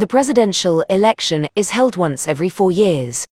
The presidential election is held once every four years.